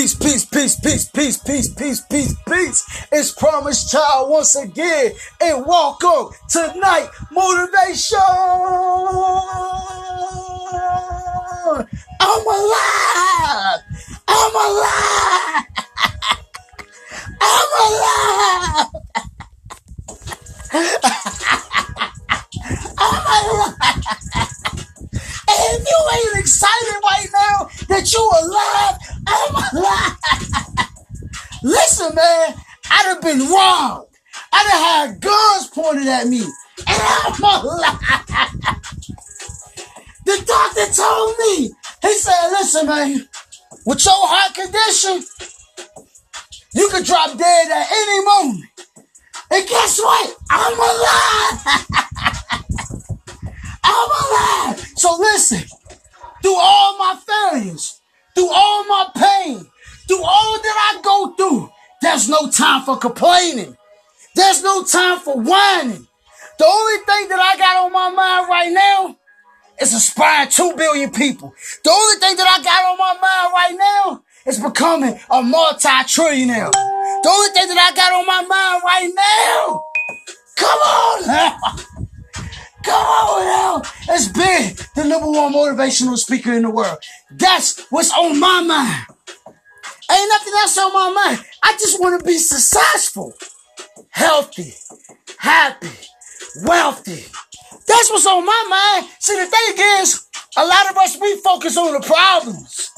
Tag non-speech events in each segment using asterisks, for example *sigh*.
Peace, peace, peace, peace, peace, peace, peace, peace, peace. It's Promised Child once again. And welcome to Night, Motivation. I'm alive. I'm alive. *laughs* I'm alive. *laughs* I'm alive. *laughs* If you ain't excited right now that you alive. *laughs* Listen, man, I'd have been wrong. I'd have had guns pointed at me. *laughs* The doctor told me, he said, listen, man, with your heart condition, you could drop dead at any moment. And guess what? I'm alive. *laughs* I'm alive. So listen, through all my failures, through all my pain, through all that I go through, there's no time for complaining. There's no time for whining. The only thing that I got on my mind right now is inspiring 2 billion people. The only thing that I got on my mind right now is becoming a multi-trillionaire. The only thing that I got on my mind right now, come on now. *laughs* Come on now. It's been the number one motivational speaker in the world. That's what's on my mind. Ain't nothing else on my mind. I just want to be successful, healthy, happy, wealthy. That's what's on my mind. See, the thing is, a lot of us, we focus on the problems.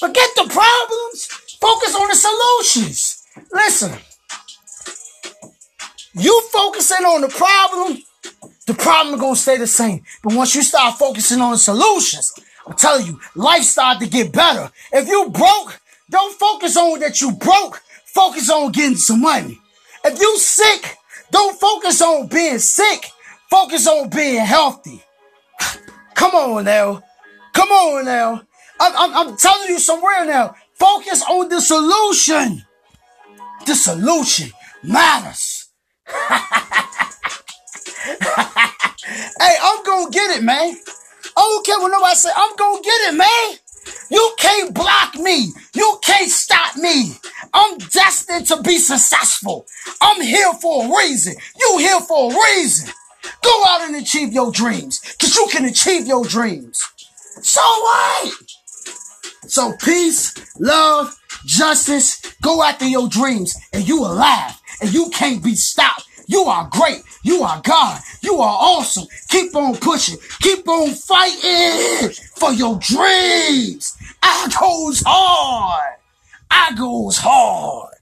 Forget the problems. Focus on the solutions. Listen, you focusing on the problem, the problem gonna stay the same. But once you start focusing on solutions, I'm telling you, life start to get better. If you broke, don't focus on that you broke. Focus on getting some money. If you sick, don't focus on being sick. Focus on being healthy. Come on now. Come on now. I'm, I'm, I'm telling you somewhere now. Focus on the solution. The solution matters. *laughs* hey, I'm gonna get it, man. I don't care what nobody say. I'm gonna get it, man. You can't block me. You can't stop me. I'm destined to be successful. I'm here for a reason. You here for a reason. Go out and achieve your dreams. Cause you can achieve your dreams. So what? So peace, love, justice, go after your dreams and you alive and you can't be stopped. You are great. You are God. You are awesome. Keep on pushing. Keep on fighting for your dreams. I goes hard. I goes hard.